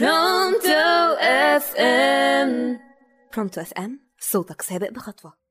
برونتو اف ام برونتو اف ام صوتك سابق بخطوة.